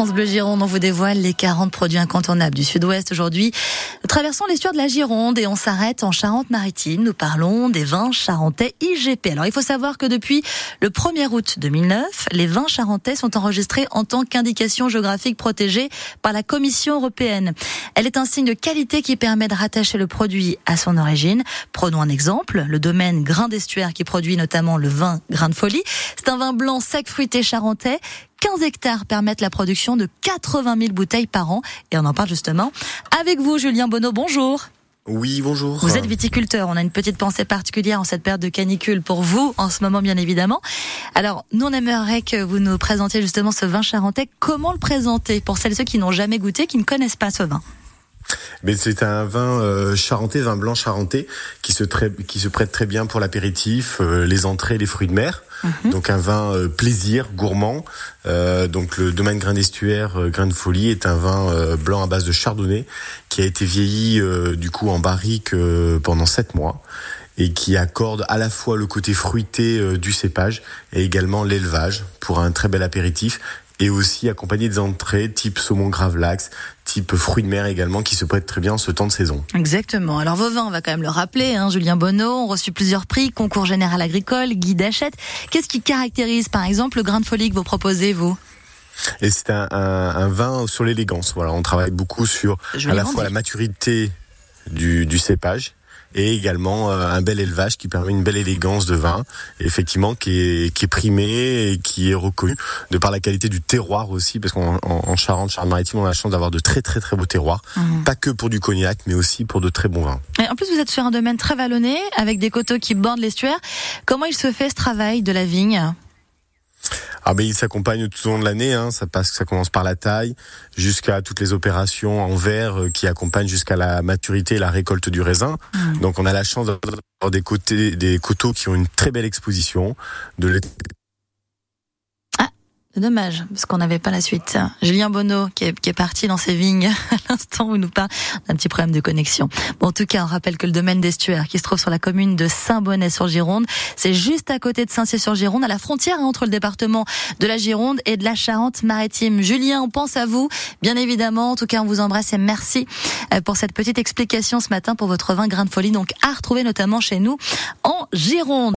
France Bleu Gironde, on vous dévoile les 40 produits incontournables du Sud-Ouest aujourd'hui. Nous traversons l'estuaire de la Gironde et on s'arrête en Charente-Maritime. Nous parlons des vins charentais IGP. Alors il faut savoir que depuis le 1er août 2009, les vins charentais sont enregistrés en tant qu'indication géographique protégée par la Commission européenne. Elle est un signe de qualité qui permet de rattacher le produit à son origine. Prenons un exemple, le domaine Grain d'Estuaire qui produit notamment le vin Grain de Folie. C'est un vin blanc sec fruité charentais 15 hectares permettent la production de 80 000 bouteilles par an. Et on en parle justement avec vous, Julien Bonneau. Bonjour. Oui, bonjour. Vous êtes viticulteur. On a une petite pensée particulière en cette période de canicule pour vous, en ce moment, bien évidemment. Alors, nous, on aimerait que vous nous présentiez justement ce vin charentais. Comment le présenter pour celles et ceux qui n'ont jamais goûté, qui ne connaissent pas ce vin? Mais c'est un vin euh, charentais, vin blanc charentais, qui se, qui se prête très bien pour l'apéritif, euh, les entrées, les fruits de mer. Mhm. Donc un vin euh, plaisir, gourmand. Euh, donc le domaine grain d'estuaire, euh, grain de folie est un vin blanc à base de chardonnay qui a été vieilli du coup en barrique pendant sept mois et qui accorde à la fois le côté fruité du cépage et également l'élevage pour un très bel apéritif et aussi accompagné des entrées type saumon gravlax, type fruits de mer également, qui se prêtent très bien en ce temps de saison. Exactement. Alors vos vins, on va quand même le rappeler, hein, Julien Bonneau, ont reçu plusieurs prix, concours général agricole, guide Hachette. Qu'est-ce qui caractérise par exemple le grain de folie que vous proposez, vous? Et c'est un, un, vin sur l'élégance. Voilà, on travaille beaucoup sur à la fois la maturité du, du cépage et également euh, un bel élevage qui permet une belle élégance de vin, effectivement qui est, qui est primé et qui est reconnu de par la qualité du terroir aussi, parce qu'en en, Charente, Charente-Maritime, on a la chance d'avoir de très très très beaux terroirs, mmh. pas que pour du cognac, mais aussi pour de très bons vins. Et en plus, vous êtes sur un domaine très vallonné, avec des coteaux qui bordent l'estuaire. Comment il se fait ce travail de la vigne? Ah ben il s'accompagne tout au long de l'année, hein. ça passe, ça commence par la taille jusqu'à toutes les opérations en verre euh, qui accompagnent jusqu'à la maturité et la récolte du raisin. Mmh. Donc on a la chance d'avoir des côtés, des coteaux qui ont une très belle exposition, de dommage, parce qu'on n'avait pas la suite. Julien Bonneau, qui est, qui est parti dans ses vignes à l'instant où nous parle, un petit problème de connexion. Bon, en tout cas, on rappelle que le domaine d'Estuaire, qui se trouve sur la commune de Saint-Bonnet-sur-Gironde, c'est juste à côté de Saint-Cyr-sur-Gironde, à la frontière entre le département de la Gironde et de la Charente-Maritime. Julien, on pense à vous, bien évidemment. En tout cas, on vous embrasse et merci euh, pour cette petite explication ce matin pour votre vin grain de folie, donc à retrouver notamment chez nous en Gironde.